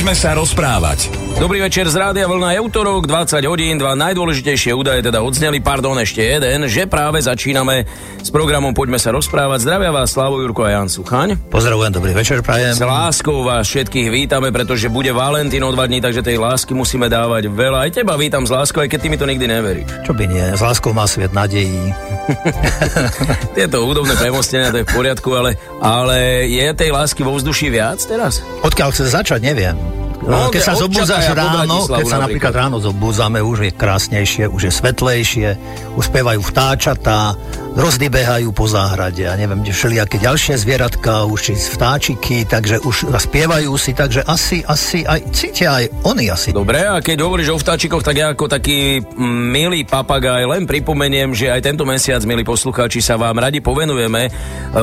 Poďme sa rozprávať. Dobrý večer z Rádia Vlna je útorok, 20 hodín, dva najdôležitejšie údaje teda odzneli, pardon, ešte jeden, že práve začíname s programom Poďme sa rozprávať. Zdravia vás Slavo Jurko a Jan Suchaň. Pozdravujem, dobrý večer, prajem. S láskou vás všetkých vítame, pretože bude Valentín o dva dní, takže tej lásky musíme dávať veľa. Aj teba vítam s láskou, aj keď ty mi to nikdy neveríš. Čo by nie, s láskou má svet nadejí. Tieto údobné premostenia, to je v poriadku, ale, ale je tej lásky vo vzduši viac teraz? Odkiaľ chce začať, neviem. No, keď sa zobúzaš ráno, keď sa napríklad ráno zobúzame, už je krásnejšie, už je svetlejšie, už spievajú vtáčatá, rozdy behajú po záhrade a neviem, kde všelijaké ďalšie zvieratka, už či vtáčiky, takže už spievajú si, takže asi, asi aj cítia aj oni asi. Dobre, a keď hovoríš o vtáčikoch, tak ja ako taký milý papagaj len pripomeniem, že aj tento mesiac, milí poslucháči, sa vám radi povenujeme e,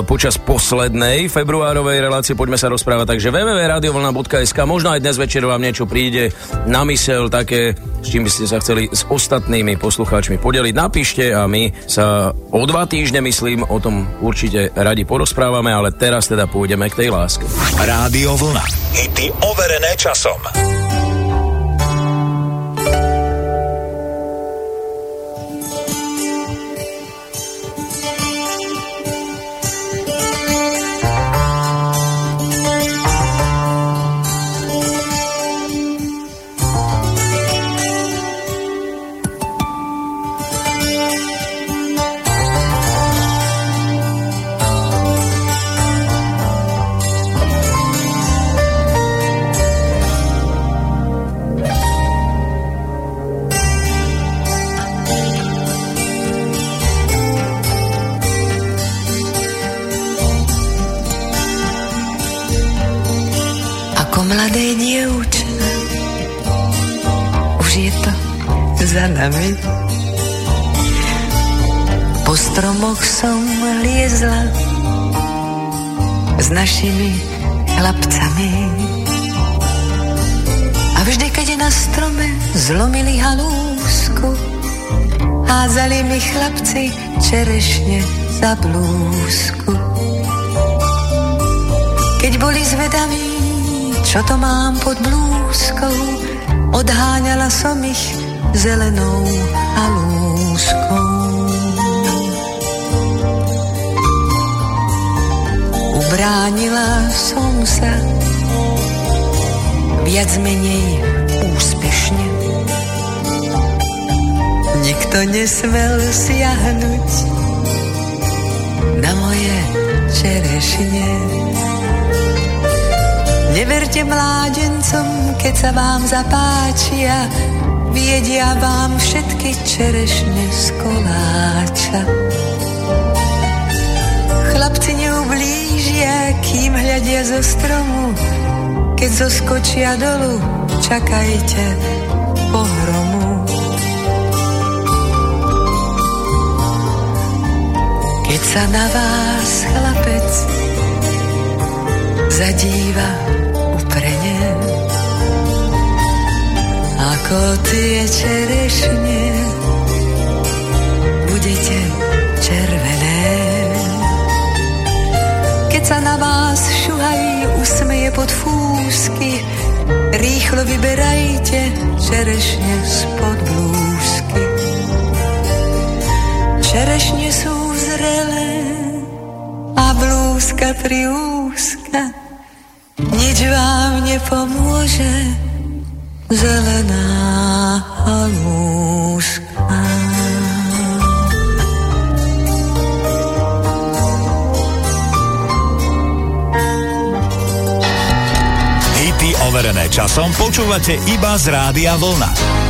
počas poslednej februárovej relácie Poďme sa rozprávať, takže www.radiovlna.sk možno aj dnes večer vám niečo príde na mysel také, s čím by ste sa chceli s ostatnými poslucháčmi podeliť. Napíšte a my sa o dva týždne, myslím, o tom určite radi porozprávame, ale teraz teda pôjdeme k tej láske. Rádio Vlna. Hity overené časom. Našimi chlapcami. A vždy, keď na strome zlomili halúsku, házali mi chlapci čerešne za blúzku. Keď boli zvedaví, čo to mám pod blúzkou, odháňala som ich zelenou halúskou. Bránila som sa viac menej úspešne. Nikto nesmel siahnuť na moje čerešne. Neverte mládencom, keď sa vám zapáčia, viedia vám všetky čerešne z koláča. Chlapci neublížia kým hľadia zo stromu. Keď zoskočia dolu, čakajte pohromu. Keď sa na vás chlapec zadíva uprene, ako tie čerešne, budete červené sa na vás šuhají, usmeje pod fúsky. Rýchlo vyberajte čerešne spod blúzky. Čerešne sú zrelé a blúzka triúska. Nič vám nepomôže, zelená halúska. Časom počúvate iba z Rádia Vlna.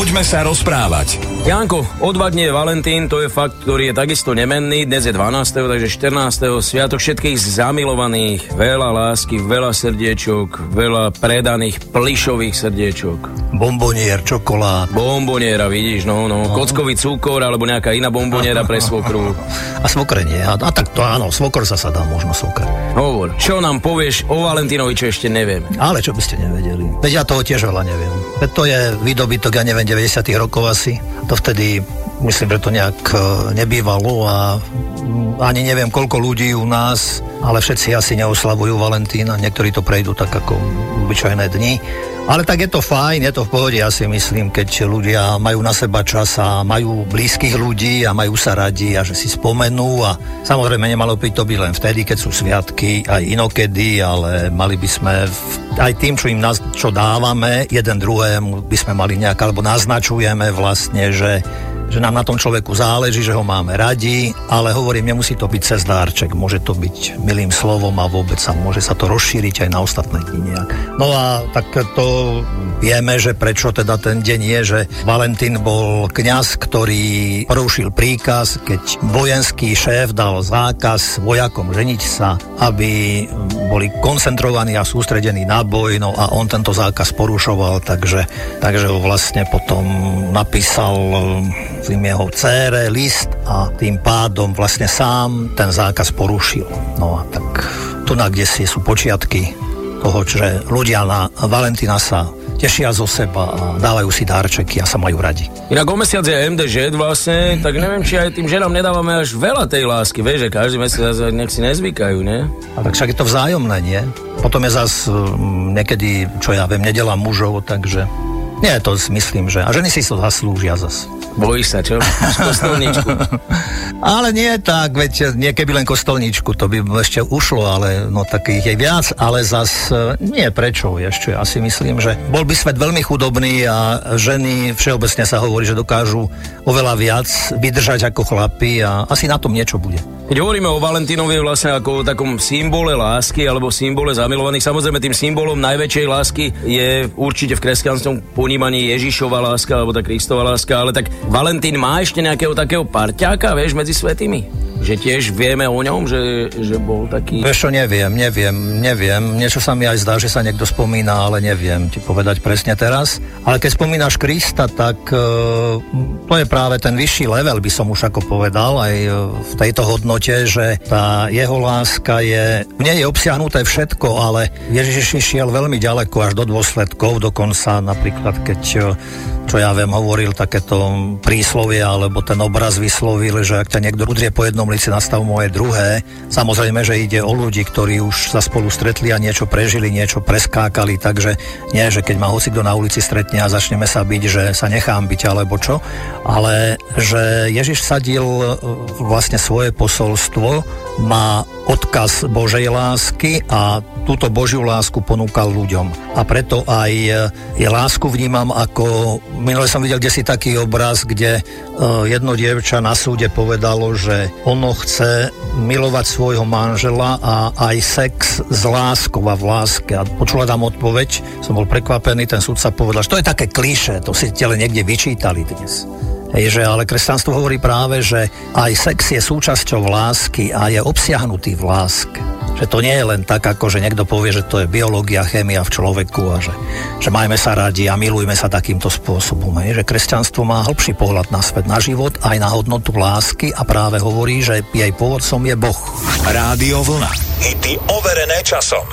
Poďme sa rozprávať. Janko, o dva dní je Valentín, to je fakt, ktorý je takisto nemenný. Dnes je 12. takže 14. Sviatok všetkých zamilovaných. Veľa lásky, veľa srdiečok, veľa predaných plišových srdiečok. Bombonier, čokolád. Bomboniera, vidíš, no, no. Kockový cukor alebo nejaká iná bomboniera pre svokru. A svokre nie. A, a tak to áno, svokor sa sa dá možno svokr. Hovor, čo nám povieš o Valentínovi, čo ešte neviem? Ale čo by ste nevedeli? Veď ja toho tiež veľa neviem. Veď to je výdobytok, ja neviem, 90. rokov asi. To vtedy, myslím, že to nejak e, nebývalo a ani neviem, koľko ľudí u nás, ale všetci asi neoslavujú Valentína, niektorí to prejdú tak ako obyčajné dni. Ale tak je to fajn, je to v pohode, ja si myslím, keď ľudia majú na seba čas a majú blízkych ľudí a majú sa radi a že si spomenú a samozrejme nemalo by to byť len vtedy, keď sú sviatky, aj inokedy, ale mali by sme aj tým, čo im nás, čo dávame, jeden druhému by sme mali nejak, alebo naznačujeme vlastne, že že nám na tom človeku záleží, že ho máme radi, ale hovorím, nemusí to byť cez dárček, môže to byť milým slovom a vôbec sa môže sa to rozšíriť aj na ostatné dni nejak. No a tak to vieme, že prečo teda ten deň je, že Valentín bol kňaz, ktorý porušil príkaz, keď vojenský šéf dal zákaz vojakom ženiť sa, aby boli koncentrovaní a sústredení na boj, no a on tento zákaz porušoval, takže, takže ho vlastne potom napísal tým jeho cére list a tým pádom vlastne sám ten zákaz porušil. No a tak tu na kde si sú počiatky toho, že ľudia na Valentína sa tešia zo seba a dávajú si dárčeky a sa majú radi. Inak o mesiac je MDŽ vlastne, tak neviem, či aj tým ženám nedávame až veľa tej lásky, vieš, že každý mesiac nech si nezvykajú, ne? A tak však je to vzájomné, nie? Potom je zas mm, niekedy, čo ja viem, nedela mužov, takže nie, to myslím, že... A ženy si to zaslúžia zase. Bojíš sa, čo? Kostolničku. ale nie tak, veď nie keby len kostolničku, to by ešte ušlo, ale no takých je viac, ale zas e, nie prečo ešte. Ja si myslím, že bol by svet veľmi chudobný a ženy všeobecne sa hovorí, že dokážu oveľa viac vydržať ako chlapi a asi na tom niečo bude. Keď hovoríme o Valentínovi vlastne ako o takom symbole lásky alebo symbole zamilovaných, samozrejme tým symbolom najväčšej lásky je určite v kresťanskom ponímaní Ježišova láska alebo tá Kristova láska, ale tak Valentín má ešte nejakého takého parťáka, vieš, medzi svetými? Že tiež vieme o ňom, že, že bol taký... Vieš čo, neviem, neviem, neviem. Niečo sa mi aj zdá, že sa niekto spomína, ale neviem ti povedať presne teraz. Ale keď spomínaš Krista, tak uh, to je práve ten vyšší level, by som už ako povedal, aj uh, v tejto hodnote, že tá jeho láska je... V nej je obsiahnuté všetko, ale Ježiš šiel veľmi ďaleko až do dôsledkov, dokonca napríklad keď uh, čo ja viem, hovoril takéto príslovie, alebo ten obraz vyslovil, že ak ťa niekto udrie po jednom lici, nastav moje druhé. Samozrejme, že ide o ľudí, ktorí už sa spolu stretli a niečo prežili, niečo preskákali, takže nie, že keď ma hoci kto na ulici stretne a začneme sa byť, že sa nechám byť alebo čo, ale že Ježiš sadil e, vlastne svoje posolstvo, má odkaz Božej lásky a túto Božiu lásku ponúkal ľuďom. A preto aj e, je lásku vnímam ako Minule som videl kde si taký obraz, kde uh, jedno dievča na súde povedalo, že ono chce milovať svojho manžela a aj sex s láskou a v láske. A počula tam odpoveď, som bol prekvapený, ten súdca povedal, že to je také kliše, to si tele niekde vyčítali dnes. Hej, že ale kresťanstvo hovorí práve, že aj sex je súčasťou lásky a je obsiahnutý v láske. Že to nie je len tak, ako že niekto povie, že to je biológia, chémia v človeku a že, že majme sa radi a milujme sa takýmto spôsobom. Hej, že kresťanstvo má hĺbší pohľad na svet, na život, aj na hodnotu lásky a práve hovorí, že jej pôvodcom je Boh. Rádio Vlna. Hity overené časom.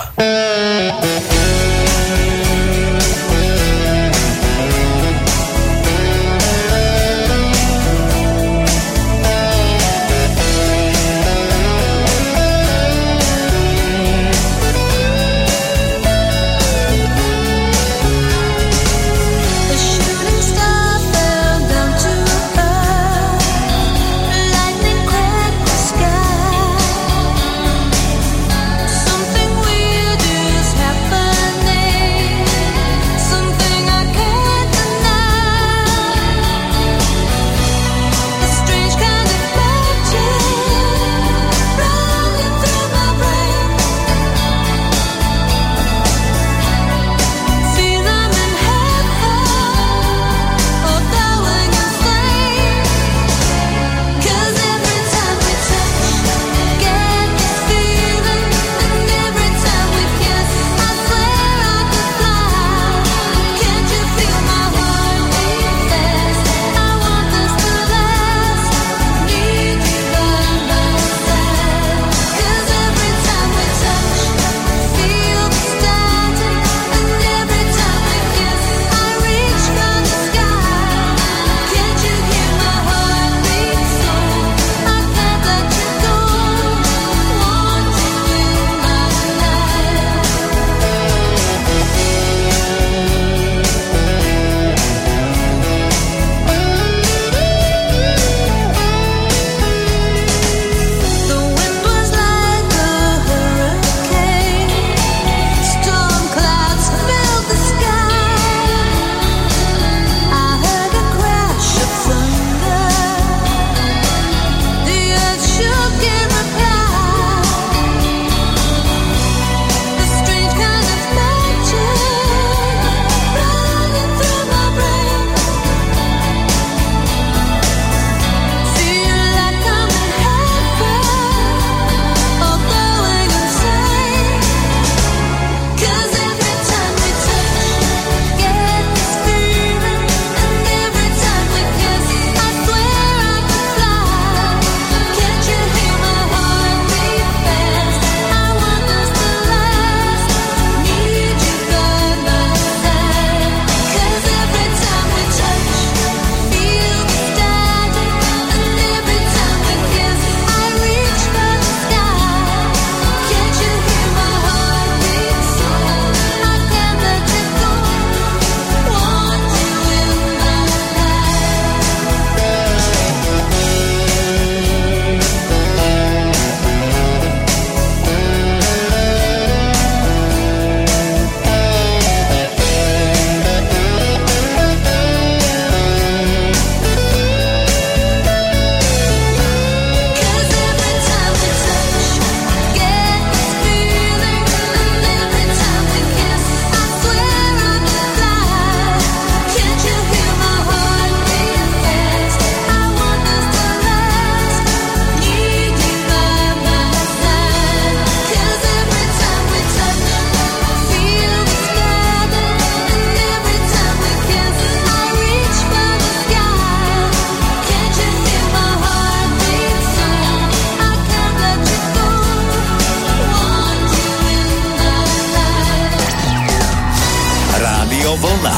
Rádio Vlna.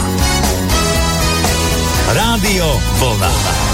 Rádio Vlna.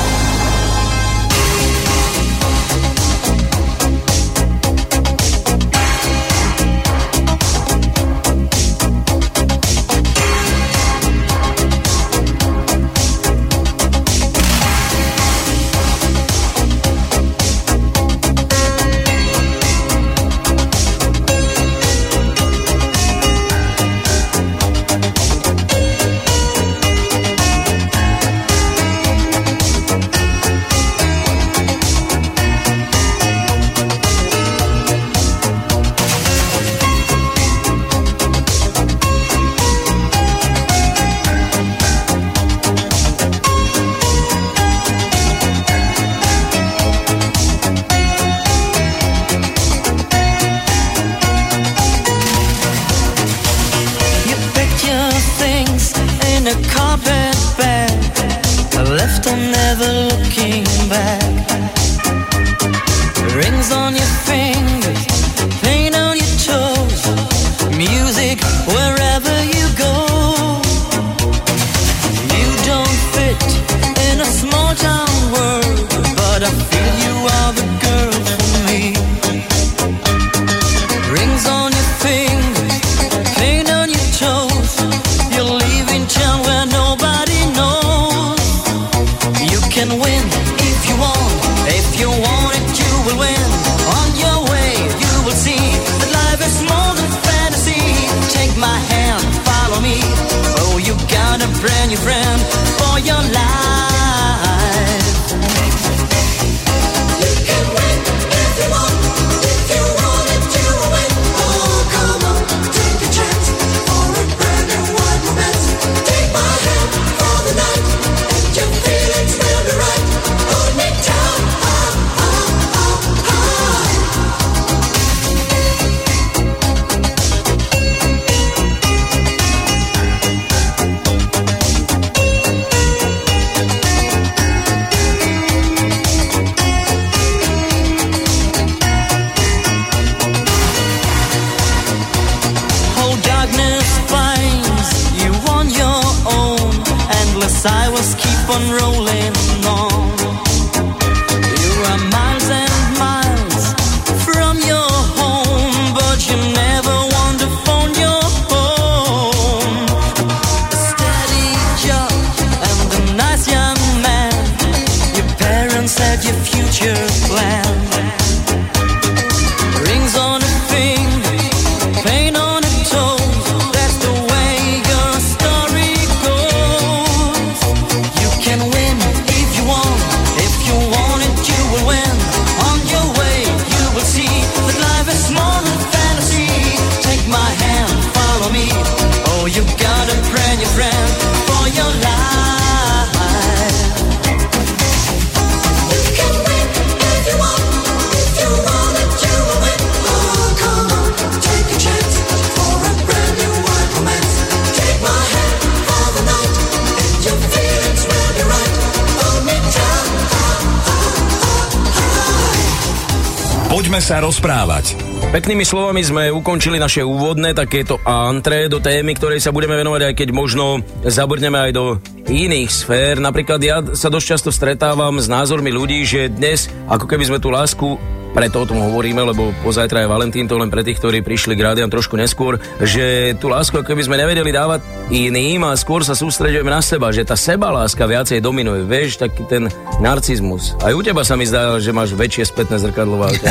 Sa rozprávať. Peknými slovami sme ukončili naše úvodné takéto antre do témy, ktorej sa budeme venovať, aj keď možno zabrneme aj do iných sfér. Napríklad ja sa dosť často stretávam s názormi ľudí, že dnes, ako keby sme tú lásku preto o tom hovoríme, lebo pozajtra je Valentín, to len pre tých, ktorí prišli k rádiam trošku neskôr, že tú lásku, keby sme nevedeli dávať iným a skôr sa sústredujeme na seba, že tá seba láska viacej dominuje, vieš, taký ten narcizmus. Aj u teba sa mi zdá, že máš väčšie spätné zrkadlo v aute.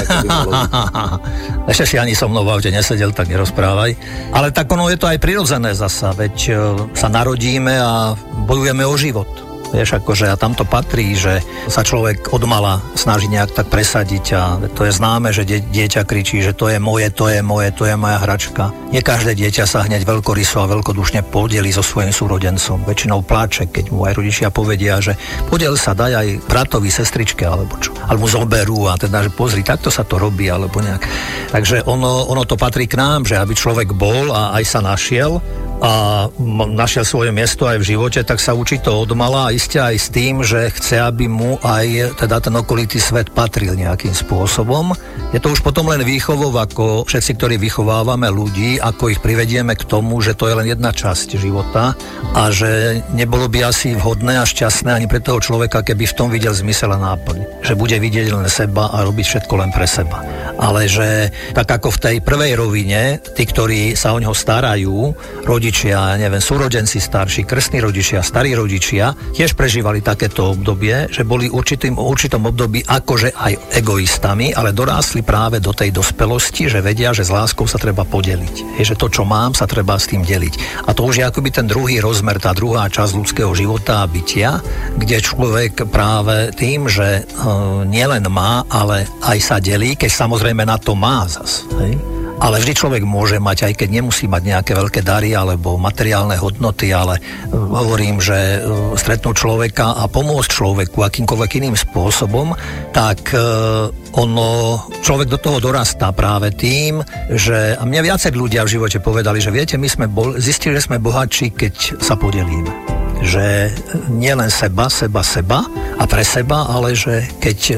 Ešte si ani so mnou v aute nesedel, tak nerozprávaj. Ale tak ono je to aj prirodzené zasa, veď e, sa narodíme a bojujeme o život. Vieš, akože a tam to patrí, že sa človek od mala snaží nejak tak presadiť a to je známe, že die, dieťa kričí, že to je moje, to je moje, to je moja hračka. Nie každé dieťa sa hneď veľkoryso a veľkodušne podeli so svojím súrodencom. Väčšinou pláče, keď mu aj rodičia povedia, že podel sa, daj aj bratovi, sestričke alebo čo. Alebo zoberú a teda, že pozri, takto sa to robí, alebo nejak. Takže ono, ono to patrí k nám, že aby človek bol a aj sa našiel, a našiel svoje miesto aj v živote, tak sa učí to od mala a iste aj s tým, že chce, aby mu aj teda ten okolitý svet patril nejakým spôsobom. Je to už potom len výchovov, ako všetci, ktorí vychovávame ľudí, ako ich privedieme k tomu, že to je len jedna časť života a že nebolo by asi vhodné a šťastné ani pre toho človeka, keby v tom videl zmysel a náplň. Že bude vidieť len seba a robiť všetko len pre seba. Ale že tak ako v tej prvej rovine, tí, ktorí sa o neho starajú, rodič rodičia, neviem, súrodenci starší, krstní rodičia, starí rodičia tiež prežívali takéto obdobie, že boli určitým, určitom období akože aj egoistami, ale dorástli práve do tej dospelosti, že vedia, že s láskou sa treba podeliť. Je, že to, čo mám, sa treba s tým deliť. A to už je akoby ten druhý rozmer, tá druhá časť ľudského života a bytia, kde človek práve tým, že e, nielen má, ale aj sa delí, keď samozrejme na to má zas. Hej? Ale vždy človek môže mať, aj keď nemusí mať nejaké veľké dary alebo materiálne hodnoty, ale uh, hovorím, že uh, stretnúť človeka a pomôcť človeku akýmkoľvek iným spôsobom, tak uh, ono, človek do toho dorastá práve tým, že, a mňa viacej ľudia v živote povedali, že viete, my sme bol, zistili, že sme bohatší, keď sa podelíme že nielen seba, seba, seba a pre seba, ale že keď e,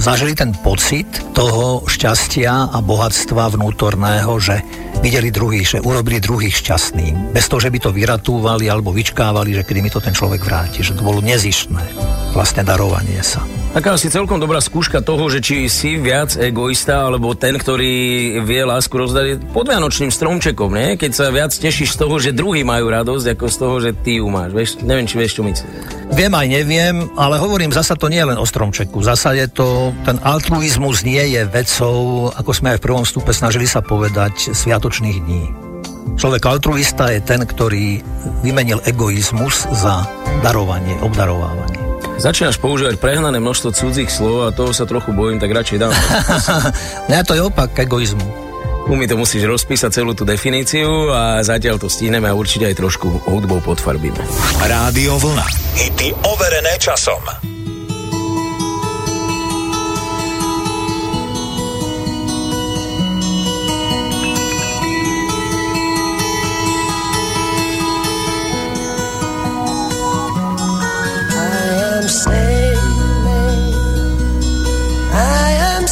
zažili ten pocit toho šťastia a bohatstva vnútorného, že videli druhých, že urobili druhých šťastným, bez toho, že by to vyratúvali alebo vyčkávali, že kedy mi to ten človek vráti, že to bolo nezištné vlastne darovanie sa. Taká asi celkom dobrá skúška toho, že či si viac egoista, alebo ten, ktorý vie lásku rozdať pod Vianočným stromčekom, nie? Keď sa viac tešíš z toho, že druhí majú radosť, ako z toho, že ty ju máš. Vieš, neviem, či vieš, čo myslím. Viem aj neviem, ale hovorím, zasa to nie je len o stromčeku. Zasa je to, ten altruizmus nie je vecou, ako sme aj v prvom stupe snažili sa povedať, sviatočných dní. Človek altruista je ten, ktorý vymenil egoizmus za darovanie, obdarovávanie. Začínaš používať prehnané množstvo cudzích slov a toho sa trochu bojím, tak radšej dám. ne, to je opak egoizmu. Mi to musíš rozpísať celú tú definíciu a zatiaľ to stíneme a určite aj trošku hudbou podfarbíme. Rádio Vlna. Hity overené časom. I am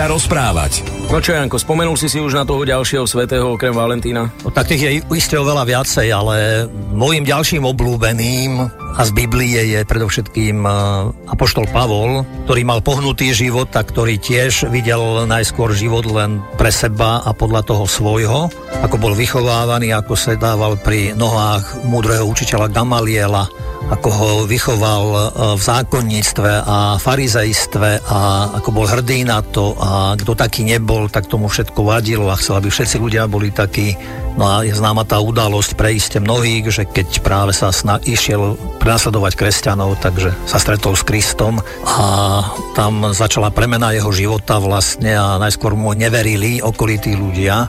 sa rozprávať. No čo, Janko, spomenul si si už na toho ďalšieho svetého okrem Valentína? No, tak tých je isté oveľa viacej, ale môjim ďalším oblúbeným a z Biblie je predovšetkým e, Apoštol Pavol, ktorý mal pohnutý život a ktorý tiež videl najskôr život len pre seba a podľa toho svojho, ako bol vychovávaný, ako sedával pri nohách múdreho učiteľa Gamaliela, ako ho vychoval e, v zákonníctve a farizejstve a ako bol hrdý na to a kto taký nebol, tak tomu všetko vadilo a chcel, aby všetci ľudia boli takí. No a je známa tá udalosť pre iste mnohých, že keď práve sa sna- išiel prenasledovať kresťanov, takže sa stretol s Kristom a tam začala premena jeho života vlastne a najskôr mu neverili okolití ľudia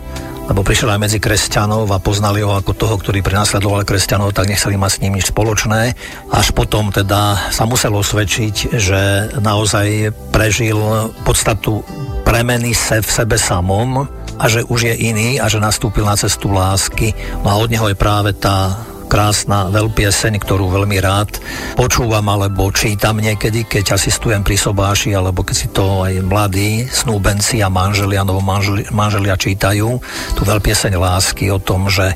lebo prišiel aj medzi kresťanov a poznali ho ako toho, ktorý prenasledoval kresťanov, tak nechceli mať s ním nič spoločné. Až potom teda sa muselo svedčiť, že naozaj prežil podstatu premeny se v sebe samom a že už je iný a že nastúpil na cestu lásky. No a od neho je práve tá krásna veľpieseň, ktorú veľmi rád počúvam alebo čítam niekedy, keď asistujem pri sobáši alebo keď si to aj mladí snúbenci a manželia alebo manželia, manželia čítajú. Tú veľpieseň lásky o tom, že e,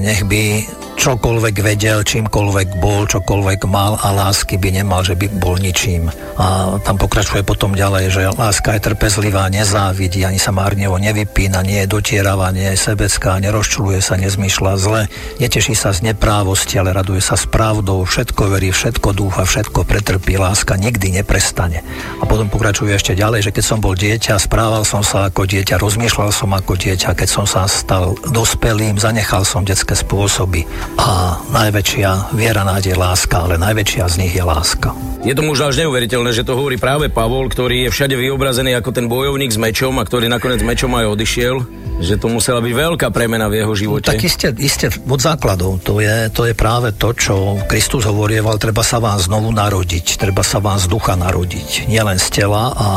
nech by čokoľvek vedel, čímkoľvek bol, čokoľvek mal a lásky by nemal, že by bol ničím. A tam pokračuje potom ďalej, že láska je trpezlivá, nezávidí, ani sa márnevo nevypína, nie je dotieravá, nie je sebecká, nerozčuluje sa, nezmýšľa zle, neteší sa z neprávosti, ale raduje sa s pravdou, všetko verí, všetko dúfa, všetko pretrpí, láska nikdy neprestane. A potom pokračuje ešte ďalej, že keď som bol dieťa, správal som sa ako dieťa, rozmýšľal som ako dieťa, keď som sa stal dospelým, zanechal som detské spôsoby a najväčšia viera, nádej, láska, ale najväčšia z nich je láska. Je to už až neuveriteľné, že to hovorí práve Pavol, ktorý je všade vyobrazený ako ten bojovník s mečom a ktorý nakoniec mečom aj odišiel že to musela byť veľká premena v jeho živote. No, tak iste, iste od základov. To je, to je práve to, čo Kristus hovorieval, treba sa vám znovu narodiť, treba sa vám z ducha narodiť. Nielen z tela a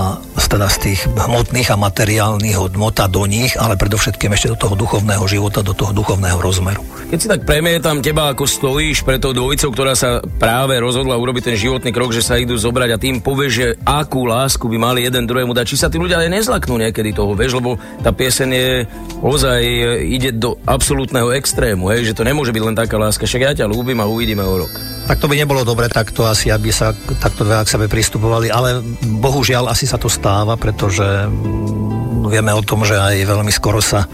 teda z tých hmotných a materiálnych hodnot a do nich, ale predovšetkým ešte do toho duchovného života, do toho duchovného rozmeru. Keď si tak premietam teba, ako stojíš pre tou dvojicou, ktorá sa práve rozhodla urobiť ten životný krok, že sa idú zobrať a tým povie, že akú lásku by mali jeden druhému dať. Či sa tí ľudia aj nezlaknú niekedy toho, vieš, lebo tá piesen je ozaj e, ide do absolútneho extrému, hej, že to nemôže byť len taká láska, však ja ťa ľúbim a uvidíme o rok. Tak to by nebolo dobre takto asi, aby sa takto dva k sebe pristupovali, ale bohužiaľ asi sa to stáva, pretože mm, vieme o tom, že aj veľmi skoro sa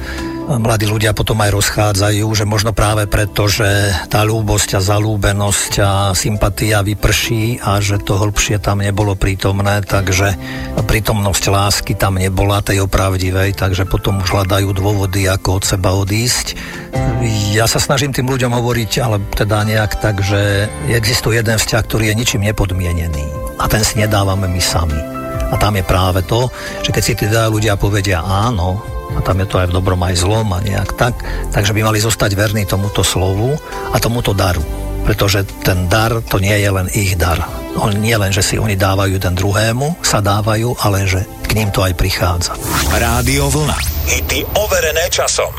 mladí ľudia potom aj rozchádzajú, že možno práve preto, že tá ľúbosť a zalúbenosť a sympatia vyprší a že to hĺbšie tam nebolo prítomné, takže prítomnosť lásky tam nebola, tej opravdivej, takže potom už hľadajú dôvody, ako od seba odísť. Ja sa snažím tým ľuďom hovoriť, ale teda nejak tak, že existuje jeden vzťah, ktorý je ničím nepodmienený a ten si nedávame my sami. A tam je práve to, že keď si teda ľudia povedia áno, a tam je to aj v dobrom, aj zlom a nejak tak, takže by mali zostať verní tomuto slovu a tomuto daru. Pretože ten dar, to nie je len ich dar. On nie len, že si oni dávajú ten druhému, sa dávajú, ale že k ním to aj prichádza. Rádio Vlna. Hity overené časom.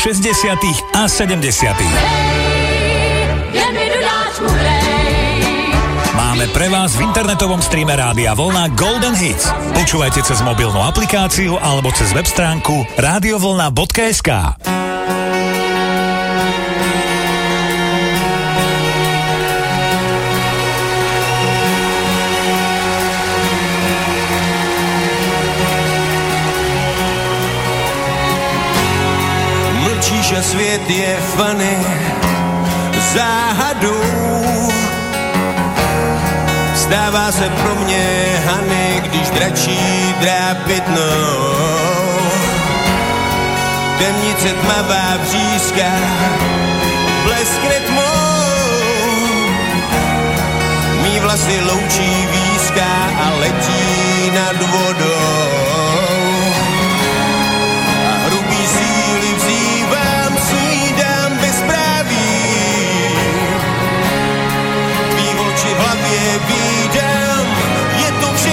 60. a 70. Máme pre vás v internetovom streame Rádia Vlna Golden Hits. Počúvajte cez mobilnú aplikáciu alebo cez web stránku radiovlna.sk. že svět je fany záhadou. Stává se pro mě Hany, když dračí drápit nou. Temnice tmavá břízka, bleskne tmou. Mí vlasy loučí výzka a letí nad vodou.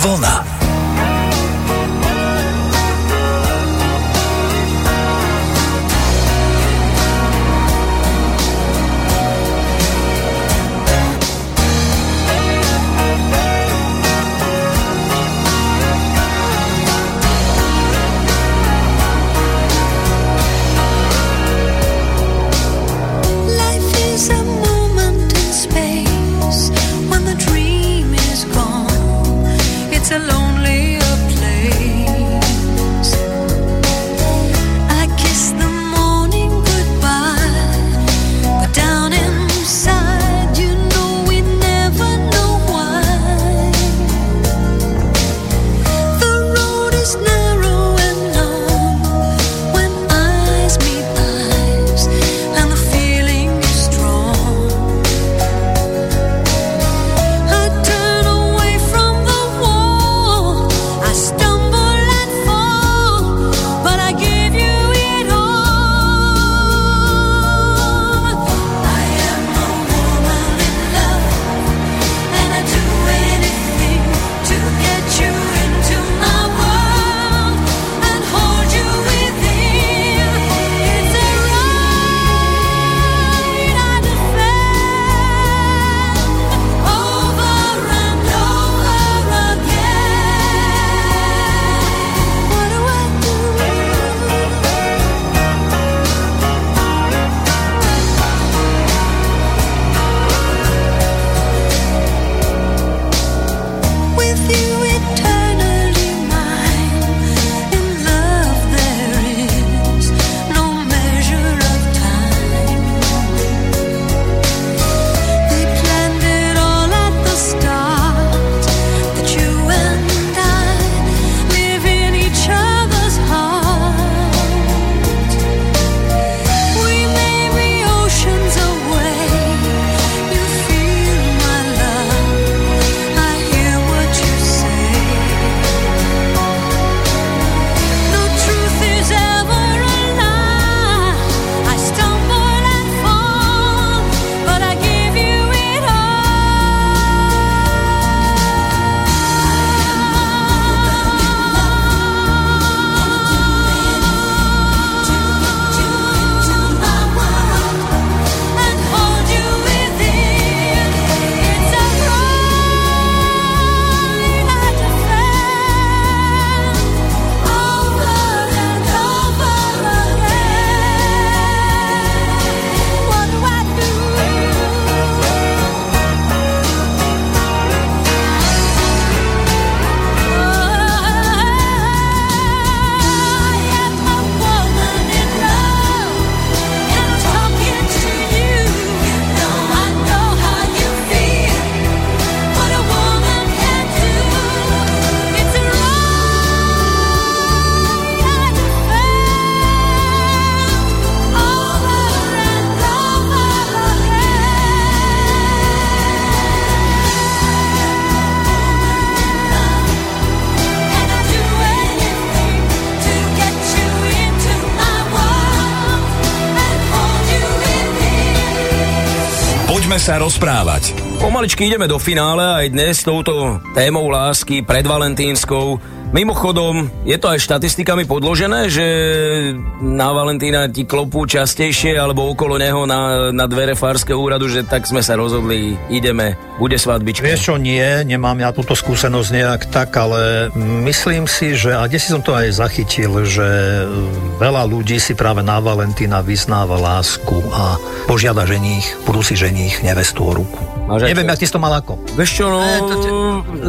Vlna. Sa rozprávať. Pomaličky ideme do finále aj dnes touto témou lásky predvalentínskou. Mimochodom, je to aj štatistikami podložené, že na Valentína ti klopú častejšie alebo okolo neho na, na dvere Farského úradu, že tak sme sa rozhodli, ideme, bude svadbička. Vieš čo, nie, nemám ja túto skúsenosť nejak tak, ale myslím si, že, a kde si som to aj zachytil, že veľa ľudí si práve na Valentína vyznáva lásku a požiada ženích, budúci ženích nevestu o ruku. Neviem, jak ty si to mal ako. Vieš čo, no... E, to, to,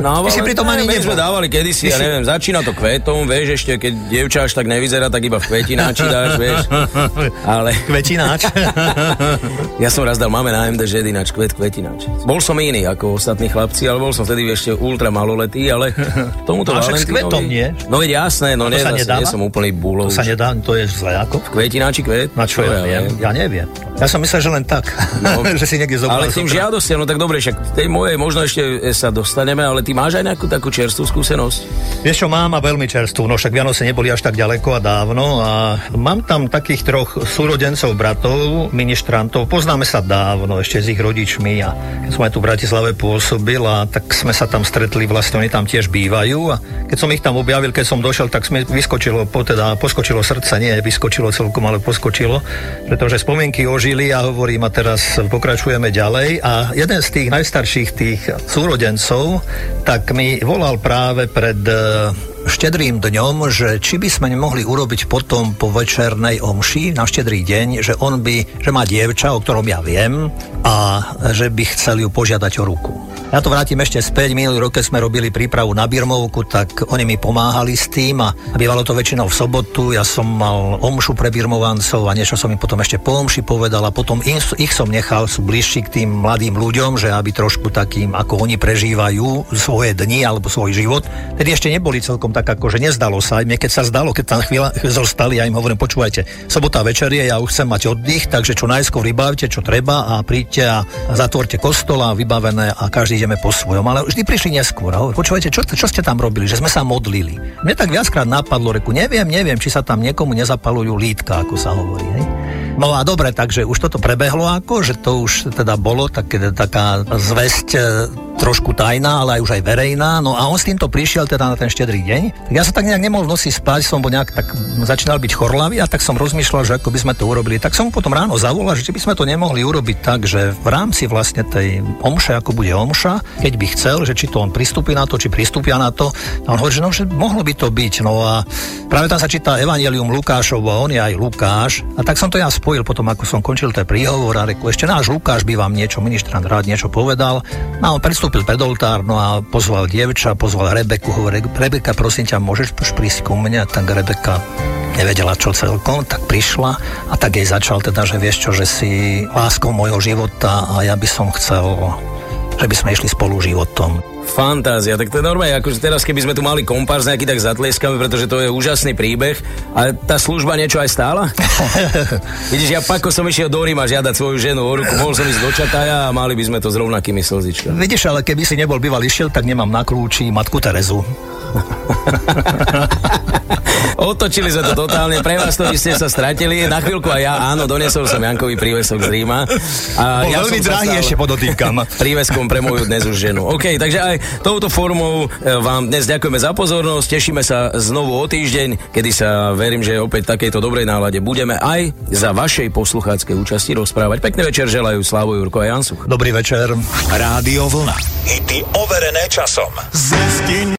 no ty si pri tom ani neviem, dávali kedysi, ja neviem, začína to kvetom, vieš, ešte keď dievča až tak nevyzerá, tak iba v kvetináči dáš, vieš. Ale... Kvetináč? ja som raz dal máme na MD žedináč, kvet, kvetináč. Bol som iný ako ostatní chlapci, ale bol som vtedy ešte ultra maloletý, ale tomuto Ale s kvetom, nie? No veď jasné, no, nie, nie som úplný bulov. To sa nedá, to je zle ako? V kvetináči kvet? Na čo, ja, ja, ja neviem. Ja som myslel, že len tak, no, že si niekde zobral. Ale tým žiadostiam, no tak dobre, však tej mojej možno ešte sa dostaneme, ale ty máš aj nejakú takú čerstvú skúsenosť? Vieš čo, mám a veľmi čerstvú, no však Vianoce neboli až tak ďaleko a dávno a mám tam takých troch súrodencov, bratov, ministrantov, poznáme sa dávno ešte s ich rodičmi a keď som aj tu v Bratislave pôsobil a tak sme sa tam stretli, vlastne oni tam tiež bývajú a keď som ich tam objavil, keď som došiel, tak sme vyskočilo, po, teda poskočilo srdce, nie vyskočilo celkom, ale poskočilo, pretože spomienky ožili a hovorím a teraz pokračujeme ďalej. A jeden z tých najstarších tých súrodencov tak mi volal práve pred štedrým dňom, že či by sme nemohli urobiť potom po večernej omši na štedrý deň, že on by, že má dievča, o ktorom ja viem a že by chcel ju požiadať o ruku. Ja to vrátim ešte späť. Minulý rok, keď sme robili prípravu na Birmovku, tak oni mi pomáhali s tým a bývalo to väčšinou v sobotu. Ja som mal omšu pre Birmovancov a niečo som im potom ešte po omši povedal a potom ich, som nechal, sú bližší k tým mladým ľuďom, že aby trošku takým, ako oni prežívajú svoje dni alebo svoj život. Tedy ešte neboli celkom tak, ako že nezdalo sa. Mne keď sa zdalo, keď tam chvíľa zostali, ja im hovorím, počúvajte, sobota večer je, ja už chcem mať oddych, takže čo najskôr vybavte, čo treba a príďte a zatvorte kostola vybavené a každý ideme po svojom, ale vždy prišli neskôr. Hovorí, počúvajte, čo, čo ste tam robili? Že sme sa modlili. Mne tak viackrát napadlo, reku, neviem, neviem, či sa tam niekomu nezapalujú lítka, ako sa hovorí. Hej? No a dobre, takže už toto prebehlo ako, že to už teda bolo tak, taká zväzť e, trošku tajná, ale aj už aj verejná. No a on s týmto prišiel teda na ten štedrý deň. Tak ja sa tak nejak nemohol noci spať, som bol nejak tak začínal byť chorlavý a tak som rozmýšľal, že ako by sme to urobili. Tak som mu potom ráno zavolal, že by sme to nemohli urobiť tak, že v rámci vlastne tej omše, ako bude omša, keď by chcel, že či to on pristúpi na to, či pristúpia na to. A on hovorí, že no, že mohlo by to byť. No a práve tam sa číta Evangelium Lukášov a on je aj Lukáš. A tak som to ja spojil potom, ako som končil ten príhovor a reku, ešte náš Lukáš by vám niečo, ministrant rád niečo povedal. No a on pristúpil pred oltár, no a pozval dievča, pozval Rebeku, hovorí, Rebeka, prosím ťa, môžeš prísť ku mne? Tak Rebeka nevedela čo celkom, tak prišla a tak jej začal teda, že vieš čo, že si láskou mojho života a ja by som chcel, že by sme išli spolu životom. Fantázia, tak to je normálne, akože teraz keby sme tu mali kompárs nejaký, tak zatlieskame, pretože to je úžasný príbeh. A tá služba niečo aj stála? Vidíš, ja pako som išiel do Ríma žiadať svoju ženu o ruku, mohol som ísť do Čataja a mali by sme to s rovnakými slzičkami. Vidíš, ale keby si nebol bývalý šiel, tak nemám na kľúči matku Terezu. Otočili sme to totálne, pre vás to ste sa stratili. Na chvíľku aj ja, áno, donesol som Jankový prívesok z Ríma. A Bol ja veľmi drahý, ešte podotýkam. Príveskom pre moju dnes už ženu. OK, takže aj touto formou e, vám dnes ďakujeme za pozornosť, tešíme sa znovu o týždeň, kedy sa verím, že opäť v takejto dobrej nálade budeme aj za vašej poslucháckej účasti rozprávať. Pekný večer želajú Slavo Jurko a Jansu. Dobrý večer. Rádio Vlna. Hity overené časom. Zistím